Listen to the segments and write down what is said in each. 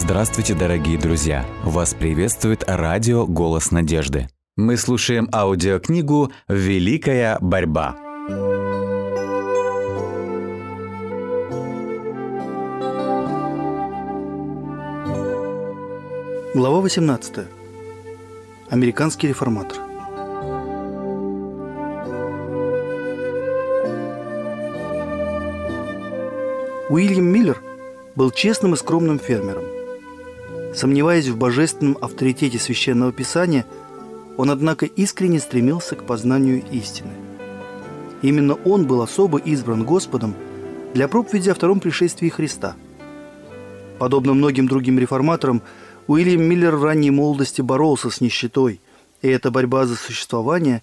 Здравствуйте, дорогие друзья! Вас приветствует радио «Голос надежды». Мы слушаем аудиокнигу «Великая борьба». Глава 18. Американский реформатор. Уильям Миллер был честным и скромным фермером. Сомневаясь в божественном авторитете священного писания, он, однако, искренне стремился к познанию истины. Именно он был особо избран Господом для проповеди о втором пришествии Христа. Подобно многим другим реформаторам, Уильям Миллер в ранней молодости боролся с нищетой, и эта борьба за существование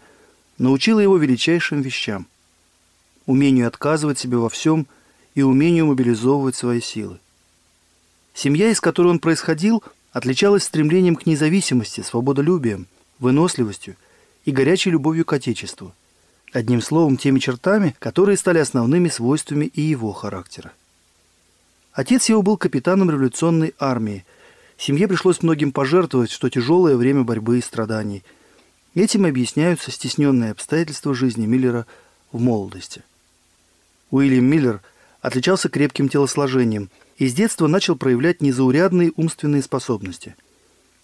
научила его величайшим вещам – умению отказывать себе во всем – и умению мобилизовывать свои силы. Семья, из которой он происходил, отличалась стремлением к независимости, свободолюбием, выносливостью и горячей любовью к Отечеству. Одним словом, теми чертами, которые стали основными свойствами и его характера. Отец его был капитаном революционной армии. Семье пришлось многим пожертвовать, что тяжелое время борьбы и страданий. Этим объясняются стесненные обстоятельства жизни Миллера в молодости. Уильям Миллер – отличался крепким телосложением и с детства начал проявлять незаурядные умственные способности.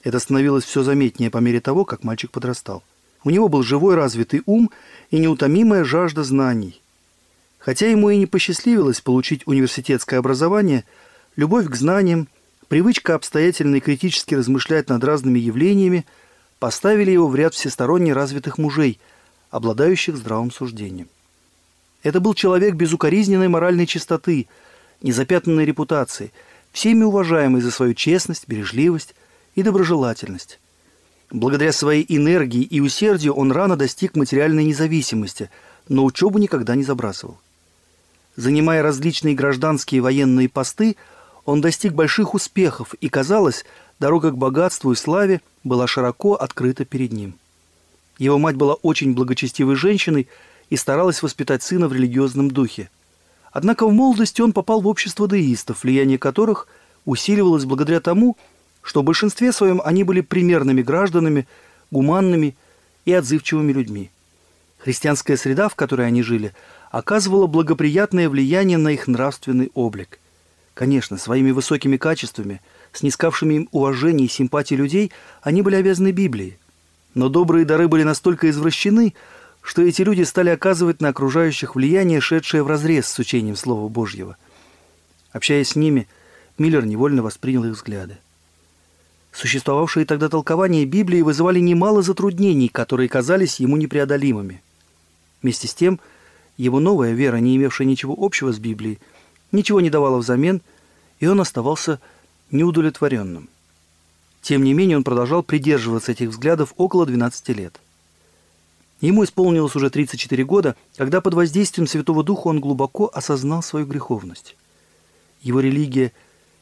Это становилось все заметнее по мере того, как мальчик подрастал. У него был живой развитый ум и неутомимая жажда знаний. Хотя ему и не посчастливилось получить университетское образование, любовь к знаниям, привычка обстоятельно и критически размышлять над разными явлениями поставили его в ряд всесторонне развитых мужей, обладающих здравым суждением. Это был человек безукоризненной моральной чистоты, незапятнанной репутации, всеми уважаемый за свою честность, бережливость и доброжелательность. Благодаря своей энергии и усердию он рано достиг материальной независимости, но учебу никогда не забрасывал. Занимая различные гражданские и военные посты, он достиг больших успехов, и, казалось, дорога к богатству и славе была широко открыта перед ним. Его мать была очень благочестивой женщиной – и старалась воспитать сына в религиозном духе. Однако в молодости он попал в общество деистов, влияние которых усиливалось благодаря тому, что в большинстве своем они были примерными гражданами, гуманными и отзывчивыми людьми. Христианская среда, в которой они жили, оказывала благоприятное влияние на их нравственный облик. Конечно, своими высокими качествами, снискавшими им уважение и симпатии людей, они были обязаны Библии. Но добрые дары были настолько извращены, что эти люди стали оказывать на окружающих влияние, шедшее вразрез с учением Слова Божьего. Общаясь с ними, Миллер невольно воспринял их взгляды. Существовавшие тогда толкования Библии вызывали немало затруднений, которые казались ему непреодолимыми. Вместе с тем, его новая вера, не имевшая ничего общего с Библией, ничего не давала взамен, и он оставался неудовлетворенным. Тем не менее, он продолжал придерживаться этих взглядов около 12 лет – Ему исполнилось уже 34 года, когда под воздействием Святого Духа он глубоко осознал свою греховность. Его религия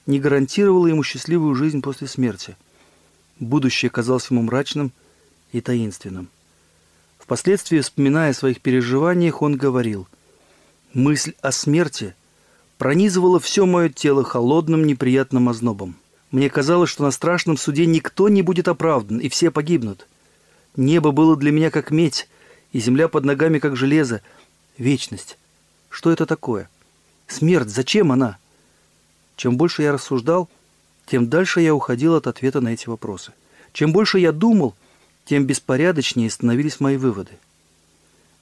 не гарантировала ему счастливую жизнь после смерти. Будущее казалось ему мрачным и таинственным. Впоследствии, вспоминая о своих переживаниях, он говорил, «Мысль о смерти пронизывала все мое тело холодным неприятным ознобом. Мне казалось, что на страшном суде никто не будет оправдан, и все погибнут. Небо было для меня как медь, и земля под ногами как железо. Вечность. Что это такое? Смерть. Зачем она? Чем больше я рассуждал, тем дальше я уходил от ответа на эти вопросы. Чем больше я думал, тем беспорядочнее становились мои выводы.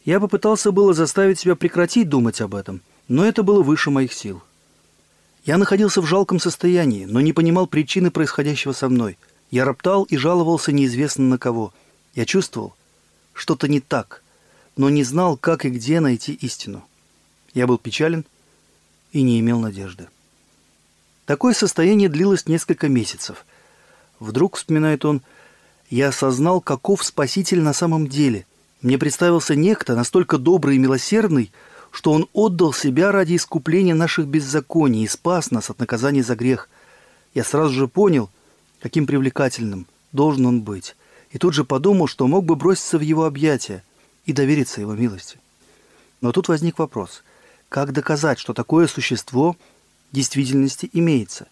Я попытался было заставить себя прекратить думать об этом, но это было выше моих сил. Я находился в жалком состоянии, но не понимал причины происходящего со мной. Я роптал и жаловался неизвестно на кого – я чувствовал, что-то не так, но не знал, как и где найти истину. Я был печален и не имел надежды. Такое состояние длилось несколько месяцев. Вдруг, вспоминает он, я осознал, каков Спаситель на самом деле. Мне представился некто, настолько добрый и милосердный, что он отдал себя ради искупления наших беззаконий и спас нас от наказания за грех. Я сразу же понял, каким привлекательным должен он быть и тут же подумал, что мог бы броситься в его объятия и довериться его милости. Но тут возник вопрос, как доказать, что такое существо в действительности имеется?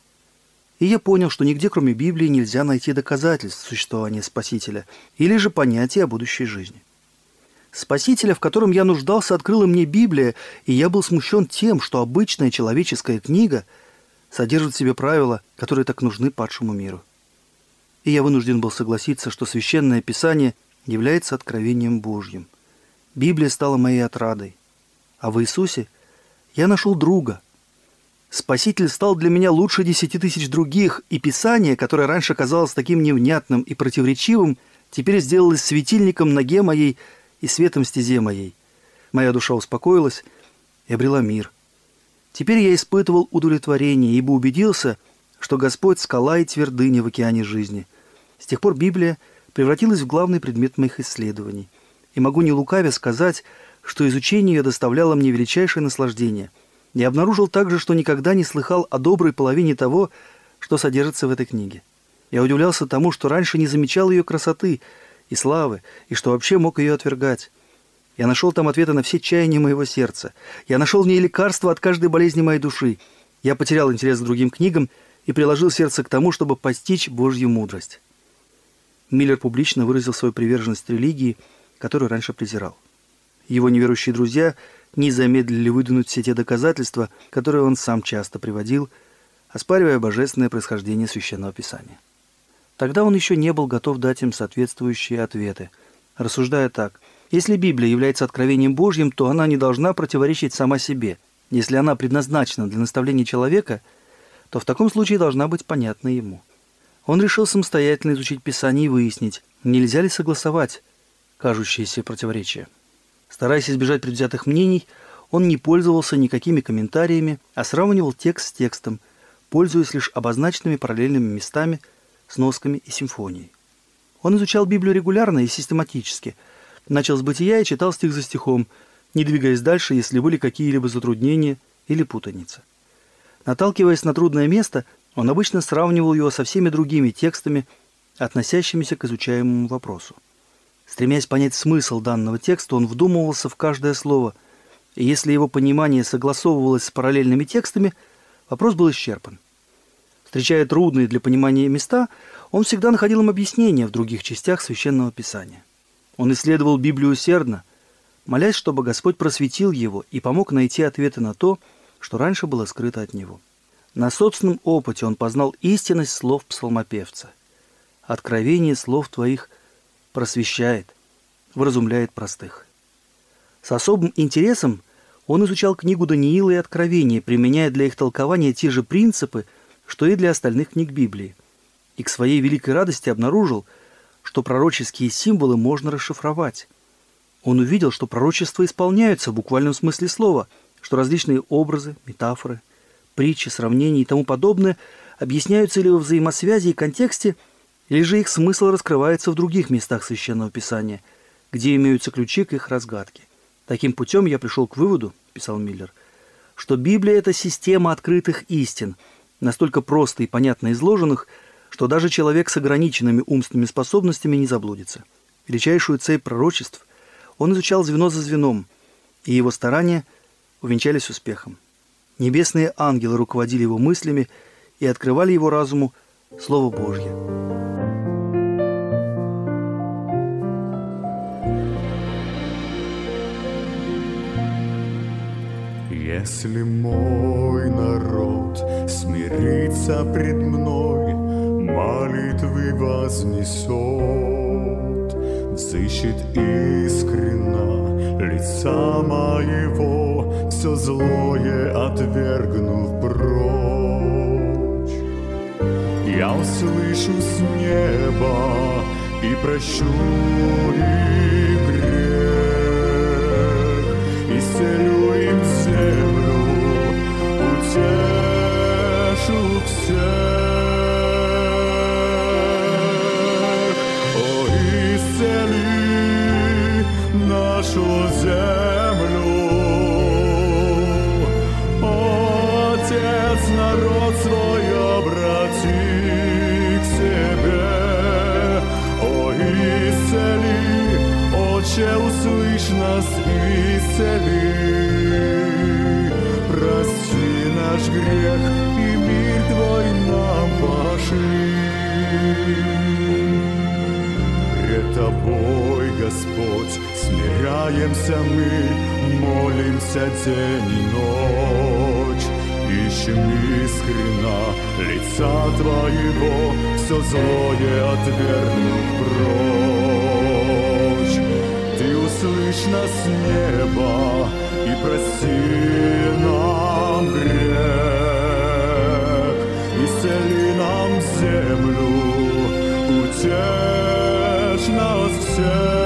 И я понял, что нигде, кроме Библии, нельзя найти доказательств существования Спасителя или же понятия о будущей жизни. Спасителя, в котором я нуждался, открыла мне Библия, и я был смущен тем, что обычная человеческая книга содержит в себе правила, которые так нужны падшему миру. И я вынужден был согласиться, что Священное Писание является откровением Божьим. Библия стала моей отрадой. А в Иисусе я нашел друга. Спаситель стал для меня лучше десяти тысяч других, и Писание, которое раньше казалось таким невнятным и противоречивым, теперь сделалось светильником ноге моей – и светом стезе моей. Моя душа успокоилась и обрела мир. Теперь я испытывал удовлетворение, ибо убедился, что Господь – скала и твердыня в океане жизни. С тех пор Библия превратилась в главный предмет моих исследований. И могу не лукавя сказать, что изучение ее доставляло мне величайшее наслаждение. Я обнаружил также, что никогда не слыхал о доброй половине того, что содержится в этой книге. Я удивлялся тому, что раньше не замечал ее красоты – и славы, и что вообще мог ее отвергать. Я нашел там ответы на все чаяния моего сердца. Я нашел в ней лекарство от каждой болезни моей души. Я потерял интерес к другим книгам и приложил сердце к тому, чтобы постичь Божью мудрость. Миллер публично выразил свою приверженность религии, которую раньше презирал. Его неверующие друзья не замедлили выдвинуть все те доказательства, которые он сам часто приводил, оспаривая божественное происхождение Священного Писания. Тогда он еще не был готов дать им соответствующие ответы, рассуждая так. Если Библия является откровением Божьим, то она не должна противоречить сама себе. Если она предназначена для наставления человека, то в таком случае должна быть понятна ему. Он решил самостоятельно изучить Писание и выяснить, нельзя ли согласовать кажущиеся противоречия. Стараясь избежать предвзятых мнений, он не пользовался никакими комментариями, а сравнивал текст с текстом, пользуясь лишь обозначенными параллельными местами – сносками и симфонией. Он изучал Библию регулярно и систематически. Начал с бытия и читал стих за стихом, не двигаясь дальше, если были какие-либо затруднения или путаница. Наталкиваясь на трудное место, он обычно сравнивал его со всеми другими текстами, относящимися к изучаемому вопросу. Стремясь понять смысл данного текста, он вдумывался в каждое слово, и если его понимание согласовывалось с параллельными текстами, вопрос был исчерпан. Встречая трудные для понимания места, он всегда находил им объяснения в других частях Священного Писания. Он исследовал Библию усердно, молясь, чтобы Господь просветил его и помог найти ответы на то, что раньше было скрыто от него. На собственном опыте он познал истинность слов псалмопевца. «Откровение слов твоих просвещает, вразумляет простых». С особым интересом он изучал книгу Даниила и Откровения, применяя для их толкования те же принципы, что и для остальных книг Библии, и к своей великой радости обнаружил, что пророческие символы можно расшифровать. Он увидел, что пророчества исполняются в буквальном смысле слова, что различные образы, метафоры, притчи, сравнения и тому подобное объясняются ли во взаимосвязи и контексте, или же их смысл раскрывается в других местах Священного Писания, где имеются ключи к их разгадке. Таким путем я пришел к выводу, писал Миллер, что Библия – это система открытых истин – настолько просто и понятно изложенных, что даже человек с ограниченными умственными способностями не заблудится. Величайшую цепь пророчеств он изучал звено за звеном, и его старания увенчались успехом. Небесные ангелы руководили его мыслями и открывали его разуму Слово Божье. Если мой народ смирится пред мной, молитвы вознесет, взыщет искренно лица моего, все злое отвергнув прочь. Я услышу с неба и прощу их грех, и исцелю Отче, услышь нас, исцели. Прости наш грех, и мир Твой нам пошли. Пред Тобой, Господь, смиряемся мы, молимся день и ночь. Ищем искренно лица Твоего, все злое отвергнув прочь. Нас с неба и прости нам грех исцели нам землю, утешь нас всех.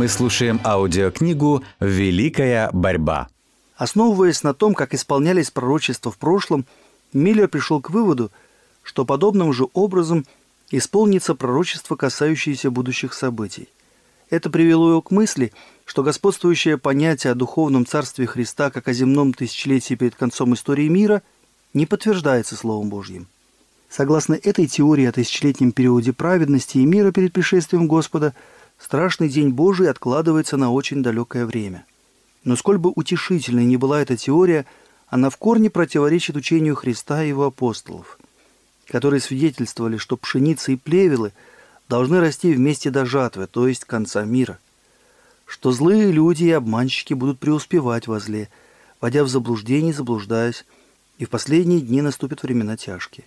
Мы слушаем аудиокнигу «Великая борьба». Основываясь на том, как исполнялись пророчества в прошлом, Миллер пришел к выводу, что подобным же образом исполнится пророчество, касающееся будущих событий. Это привело его к мысли, что господствующее понятие о духовном царстве Христа как о земном тысячелетии перед концом истории мира не подтверждается Словом Божьим. Согласно этой теории о тысячелетнем периоде праведности и мира перед пришествием Господа, страшный день Божий откладывается на очень далекое время. Но сколь бы утешительной ни была эта теория, она в корне противоречит учению Христа и его апостолов, которые свидетельствовали, что пшеница и плевелы должны расти вместе до жатвы, то есть конца мира, что злые люди и обманщики будут преуспевать во зле, водя в заблуждение, заблуждаясь, и в последние дни наступят времена тяжкие.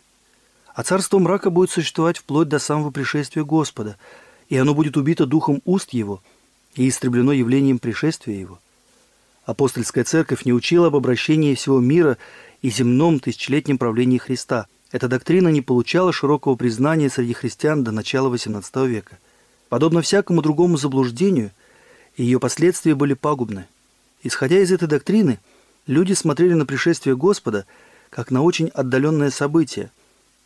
А царство мрака будет существовать вплоть до самого пришествия Господа, и оно будет убито духом уст его и истреблено явлением пришествия его. Апостольская церковь не учила об обращении всего мира и земном тысячелетнем правлении Христа. Эта доктрина не получала широкого признания среди христиан до начала XVIII века. Подобно всякому другому заблуждению, ее последствия были пагубны. Исходя из этой доктрины, люди смотрели на пришествие Господа как на очень отдаленное событие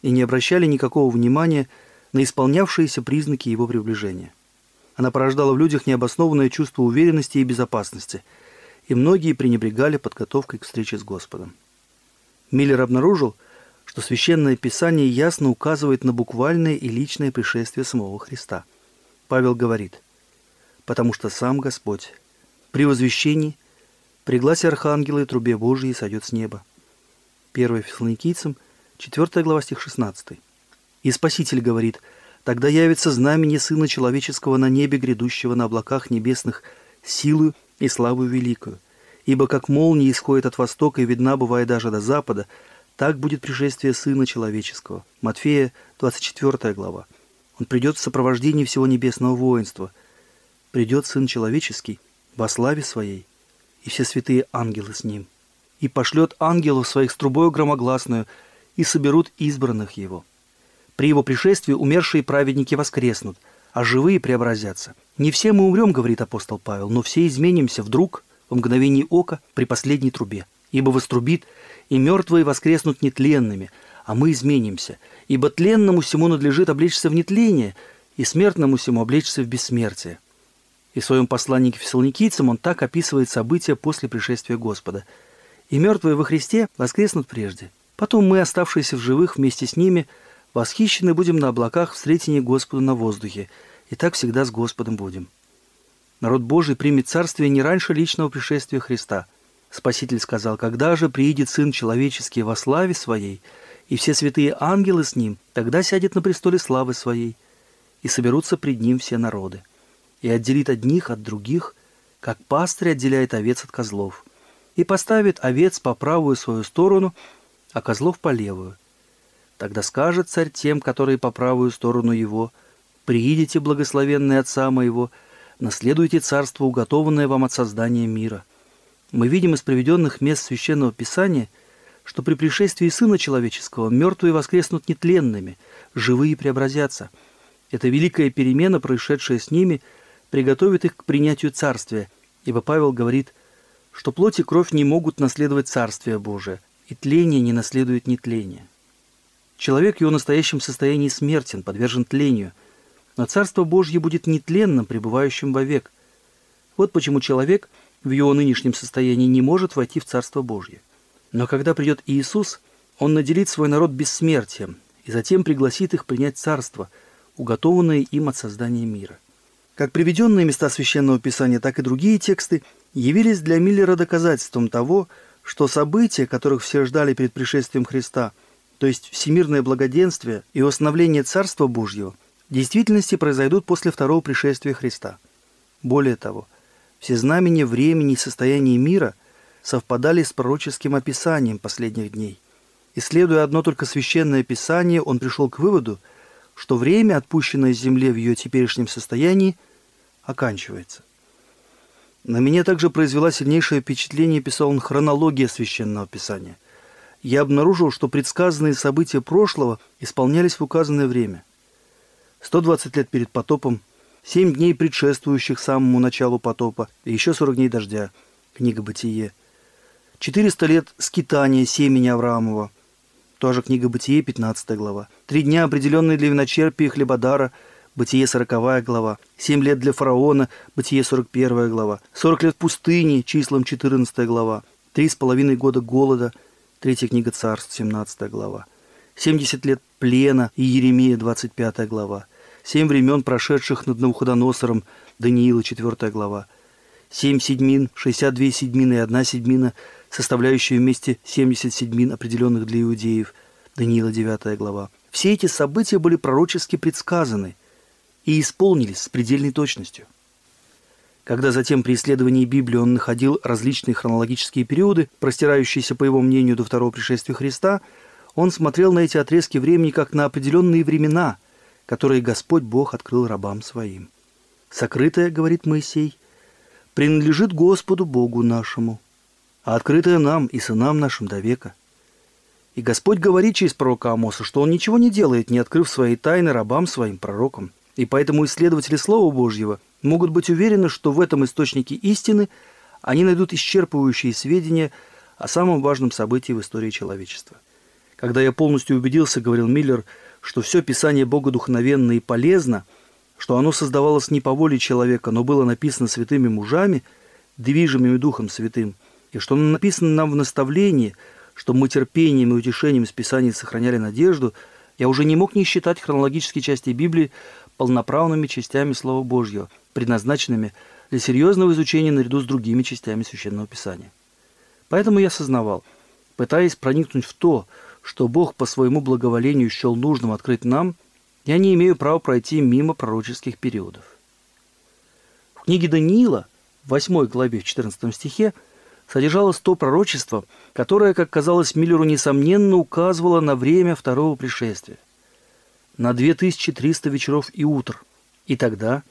и не обращали никакого внимания на исполнявшиеся признаки его приближения. Она порождала в людях необоснованное чувство уверенности и безопасности, и многие пренебрегали подготовкой к встрече с Господом. Миллер обнаружил, что Священное Писание ясно указывает на буквальное и личное пришествие самого Христа. Павел говорит, «Потому что сам Господь при возвещении, при гласе Архангела и трубе Божией сойдет с неба». 1 Фессалоникийцам, 4 глава, стих 16. И Спаситель говорит, «Тогда явится знамение Сына Человеческого на небе, грядущего на облаках небесных, силою и славу великую. Ибо как молния исходит от востока и видна бывает даже до запада, так будет пришествие Сына Человеческого». Матфея, 24 глава. Он придет в сопровождении всего небесного воинства. Придет Сын Человеческий во славе Своей, и все святые ангелы с Ним. И пошлет ангелов своих с трубою громогласную, и соберут избранных Его. При Его пришествии умершие праведники воскреснут, а живые преобразятся. Не все мы умрем, говорит апостол Павел, но все изменимся вдруг, в мгновении ока, при последней трубе. Ибо вострубит, и мертвые воскреснут нетленными, а мы изменимся. Ибо тленному всему надлежит облечься в нетление, и смертному всему облечься в бессмертие. И в своем послании к фессалоникийцам он так описывает события после пришествия Господа. «И мертвые во Христе воскреснут прежде. Потом мы, оставшиеся в живых вместе с ними, восхищены будем на облаках в встретении Господу на воздухе, и так всегда с Господом будем». Народ Божий примет царствие не раньше личного пришествия Христа. Спаситель сказал, «Когда же приидет Сын Человеческий во славе Своей, и все святые ангелы с ним, тогда сядет на престоле славы своей, и соберутся пред ним все народы, и отделит одних от других, как пастырь отделяет овец от козлов, и поставит овец по правую свою сторону, а козлов по левую. Тогда скажет царь тем, которые по правую сторону его, «Приидите, благословенные Отца моего, наследуйте царство, уготованное вам от создания мира». Мы видим из приведенных мест Священного Писания – что при пришествии Сына Человеческого мертвые воскреснут нетленными, живые преобразятся. Эта великая перемена, происшедшая с ними, приготовит их к принятию Царствия, ибо Павел говорит, что плоть и кровь не могут наследовать Царствие Божие, и тление не наследует нетление. Человек в его настоящем состоянии смертен, подвержен тлению, но Царство Божье будет нетленным, пребывающим вовек. Вот почему человек в его нынешнем состоянии не может войти в Царство Божье. Но когда придет Иисус, Он наделит свой народ бессмертием и затем пригласит их принять царство, уготованное им от создания мира. Как приведенные места Священного Писания, так и другие тексты явились для Миллера доказательством того, что события, которых все ждали перед пришествием Христа, то есть всемирное благоденствие и установление Царства Божьего, в действительности произойдут после второго пришествия Христа. Более того, все знамения времени и состояния мира – совпадали с пророческим описанием последних дней. Исследуя одно только священное писание, он пришел к выводу, что время, отпущенное Земле в ее теперешнем состоянии, оканчивается. На меня также произвела сильнейшее впечатление, писал он, хронология священного писания. Я обнаружил, что предсказанные события прошлого исполнялись в указанное время. 120 лет перед потопом, 7 дней предшествующих самому началу потопа и еще 40 дней дождя. Книга «Бытие». 400 лет скитания семени Авраамова. Тоже книга Бытие, 15 глава. Три дня, определенные для виночерпия и хлебодара, Бытие, 40 глава. Семь лет для фараона, Бытие, 41 глава. 40 лет пустыни, числом 14 глава. Три с половиной года голода, Третья книга Царств, 17 глава. 70 лет плена и Еремия, 25 глава. Семь времен, прошедших над Навуходоносором, Даниила, 4 глава. Семь седьмин, 62 седьмины и одна седьмина – составляющие вместе 70 седьмин, определенных для иудеев, Даниила 9 глава. Все эти события были пророчески предсказаны и исполнились с предельной точностью. Когда затем при исследовании Библии он находил различные хронологические периоды, простирающиеся, по его мнению, до второго пришествия Христа, он смотрел на эти отрезки времени как на определенные времена, которые Господь Бог открыл рабам своим. «Сокрытое, — говорит Моисей, — принадлежит Господу Богу нашему, а открытое нам и сынам нашим до века. И Господь говорит через пророка Амоса, что Он ничего не делает, не открыв свои тайны рабам своим пророкам. И поэтому исследователи Слова Божьего могут быть уверены, что в этом источнике истины они найдут исчерпывающие сведения о самом важном событии в истории человечества. Когда я полностью убедился, говорил Миллер, что все Писание Бога духовенно и полезно, что оно создавалось не по воле человека, но было написано святыми мужами, движимыми Духом Святым – и что написано нам в наставлении, что мы терпением и утешением из Писаний сохраняли надежду, я уже не мог не считать хронологические части Библии полноправными частями Слова Божьего, предназначенными для серьезного изучения наряду с другими частями Священного Писания. Поэтому я осознавал, пытаясь проникнуть в то, что Бог по своему благоволению счел нужным открыть нам, я не имею права пройти мимо пророческих периодов. В книге Даниила, в 8 главе, в 14 стихе, содержалось то пророчество, которое, как казалось Миллеру, несомненно указывало на время второго пришествия. На 2300 вечеров и утр. И тогда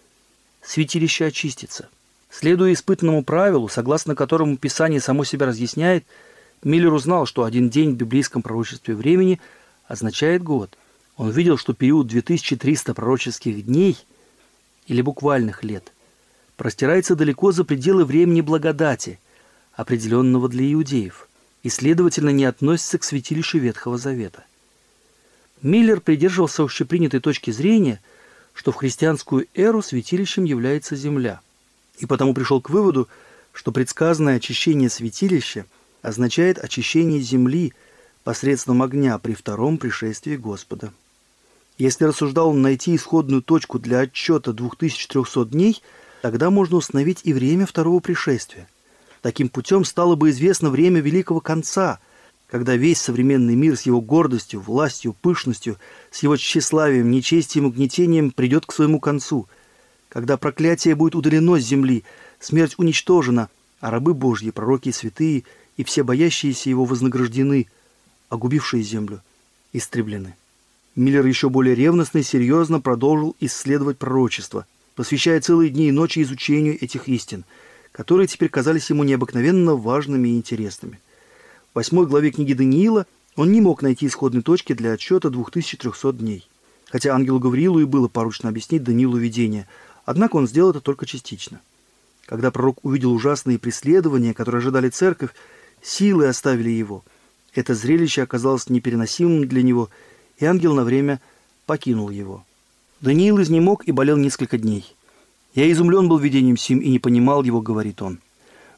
святилище очистится. Следуя испытанному правилу, согласно которому Писание само себя разъясняет, Миллер узнал, что один день в библейском пророчестве времени означает год. Он видел, что период 2300 пророческих дней или буквальных лет простирается далеко за пределы времени благодати – определенного для иудеев, и, следовательно, не относится к святилищу Ветхого Завета. Миллер придерживался общепринятой точки зрения, что в христианскую эру святилищем является земля, и потому пришел к выводу, что предсказанное очищение святилища означает очищение земли посредством огня при втором пришествии Господа. Если рассуждал он найти исходную точку для отчета 2300 дней, тогда можно установить и время второго пришествия – Таким путем стало бы известно время Великого Конца, когда весь современный мир с его гордостью, властью, пышностью, с его тщеславием, нечестием и угнетением придет к своему концу, когда проклятие будет удалено с земли, смерть уничтожена, а рабы Божьи, пророки и святые, и все боящиеся его вознаграждены, а губившие землю истреблены. Миллер еще более ревностно и серьезно продолжил исследовать пророчество, посвящая целые дни и ночи изучению этих истин, которые теперь казались ему необыкновенно важными и интересными. Восьмой главе книги Даниила он не мог найти исходной точки для отсчета 2300 дней. Хотя ангелу Гавриилу и было поручено объяснить Даниилу видение, однако он сделал это только частично. Когда пророк увидел ужасные преследования, которые ожидали церковь, силы оставили его. Это зрелище оказалось непереносимым для него, и ангел на время покинул его. Даниил изнемог и болел несколько дней. «Я изумлен был видением сим и не понимал его», — говорит он.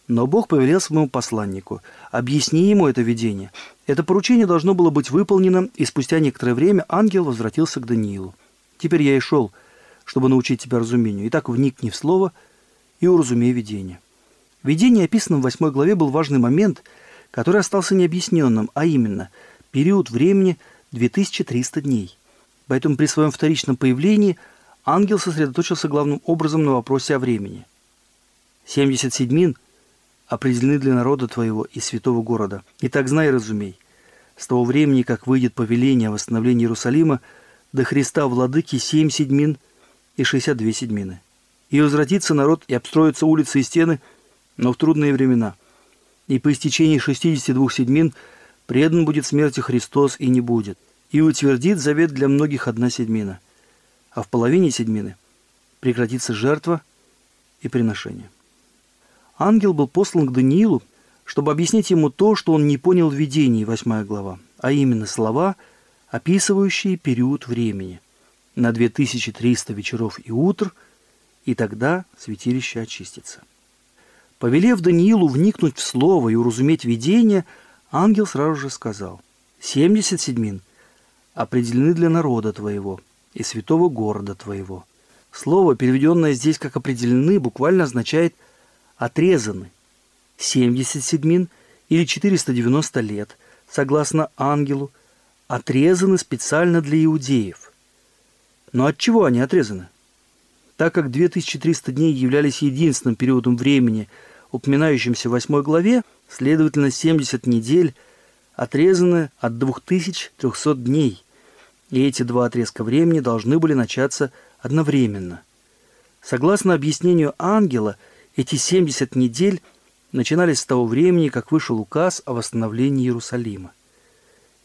Но Бог повелел своему посланнику, «Объясни ему это видение». Это поручение должно было быть выполнено, и спустя некоторое время ангел возвратился к Даниилу. «Теперь я и шел, чтобы научить тебя разумению. Итак, вникни в слово и уразумей видение». Видение, описанном в восьмой главе, был важный момент, который остался необъясненным, а именно период времени 2300 дней. Поэтому при своем вторичном появлении ангел сосредоточился главным образом на вопросе о времени. 70 седьмин определены для народа твоего и святого города. И так знай и разумей. С того времени, как выйдет повеление о восстановлении Иерусалима, до Христа владыки семь седьмин и шестьдесят две седьмины. И возвратится народ и обстроятся улицы и стены – но в трудные времена. И по истечении 62 седьмин предан будет смерти Христос и не будет. И утвердит завет для многих одна седьмина. А в половине седьмины прекратится жертва и приношение. Ангел был послан к Даниилу, чтобы объяснить ему то, что он не понял в видении, 8 глава, а именно слова, описывающие период времени на 2300 вечеров и утр, и тогда святилище очистится. Повелев Даниилу вникнуть в слово и уразуметь видение, ангел сразу же сказал, «Семьдесят седьмин определены для народа твоего и святого города твоего». Слово, переведенное здесь как «определены», буквально означает «отрезаны». Семьдесят седьмин или 490 лет, согласно ангелу, отрезаны специально для иудеев. Но от чего они отрезаны? Так как 2300 дней являлись единственным периодом времени, упоминающимся в 8 главе, следовательно, 70 недель отрезаны от 2300 дней, и эти два отрезка времени должны были начаться одновременно. Согласно объяснению ангела, эти 70 недель начинались с того времени, как вышел указ о восстановлении Иерусалима.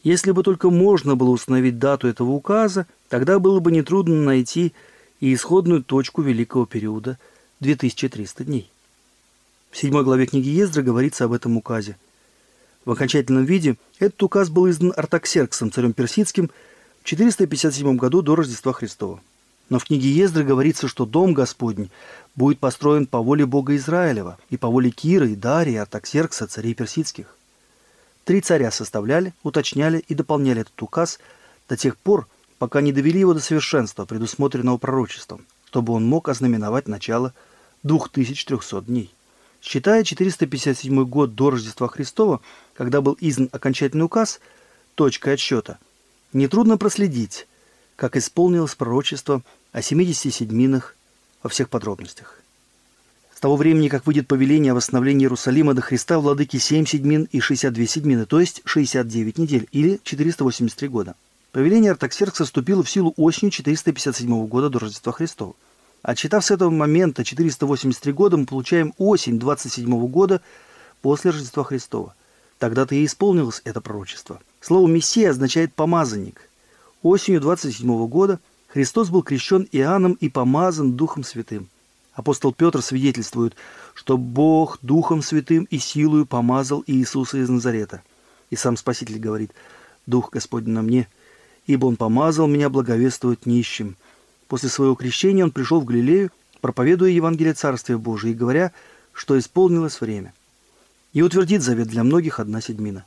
Если бы только можно было установить дату этого указа, тогда было бы нетрудно найти и исходную точку великого периода 2300 дней. В седьмой главе книги Ездра говорится об этом указе. В окончательном виде этот указ был издан Артаксерксом, царем персидским, в 457 году до Рождества Христова. Но в книге Ездры говорится, что Дом Господень будет построен по воле Бога Израилева и по воле Кира и Дария, Артаксеркса, царей персидских. Три царя составляли, уточняли и дополняли этот указ до тех пор, пока не довели его до совершенства, предусмотренного пророчеством, чтобы он мог ознаменовать начало 2300 дней. Считая 457 год до Рождества Христова, когда был издан окончательный указ, точкой отсчета, нетрудно проследить, как исполнилось пророчество о 70 седьминах во всех подробностях. С того времени, как выйдет повеление о восстановлении Иерусалима до Христа, владыки 7 седьмин и 62 седьмины, то есть 69 недель или 483 года. Повеление Артаксеркса вступило в силу осенью 457 года до Рождества Христова. Отчитав с этого момента 483 года, мы получаем осень 27 года после Рождества Христова. Тогда-то и исполнилось это пророчество. Слово «Мессия» означает «помазанник». Осенью 27 года Христос был крещен Иоанном и помазан Духом Святым. Апостол Петр свидетельствует, что Бог Духом Святым и силою помазал Иисуса из Назарета. И сам Спаситель говорит, «Дух Господень на мне, ибо Он помазал меня благовествовать нищим». После своего крещения он пришел в Галилею, проповедуя Евангелие Царствия Божия и говоря, что исполнилось время. И утвердит завет для многих одна седьмина.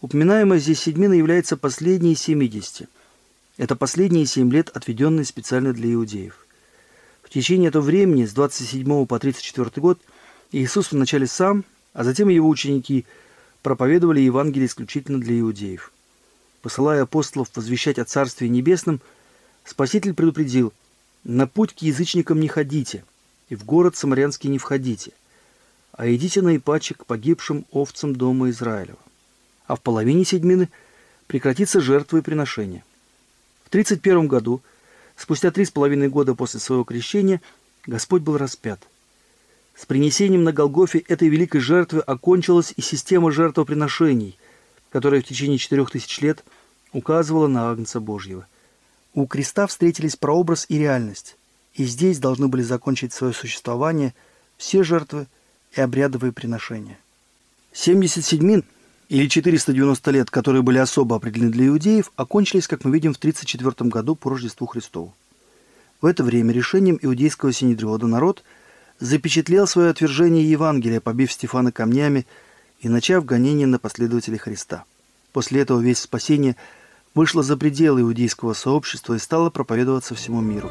Упоминаемая здесь седьмина является последней семидесяти. Это последние семь лет, отведенные специально для иудеев. В течение этого времени, с 27 по 34 год, Иисус вначале сам, а затем его ученики проповедовали Евангелие исключительно для иудеев. Посылая апостолов возвещать о Царстве Небесном, Спаситель предупредил, «На путь к язычникам не ходите, и в город Самарянский не входите, а идите наипаче к погибшим овцам дома Израилева». А в половине седьмины прекратится жертвы приношения. В 31 году, спустя три с половиной года после своего крещения, Господь был распят. С принесением на Голгофе этой великой жертвы окончилась и система жертвоприношений, которая в течение четырех тысяч лет указывала на Агнца Божьего. У креста встретились прообраз и реальность, и здесь должны были закончить свое существование все жертвы и обрядовые приношения. 77 или 490 лет, которые были особо определены для иудеев, окончились, как мы видим, в 34 году по Рождеству Христову. В это время решением иудейского синедриода народ запечатлел свое отвержение Евангелия, побив Стефана камнями и начав гонение на последователей Христа. После этого весь спасение вышло за пределы иудейского сообщества и стало проповедоваться всему миру.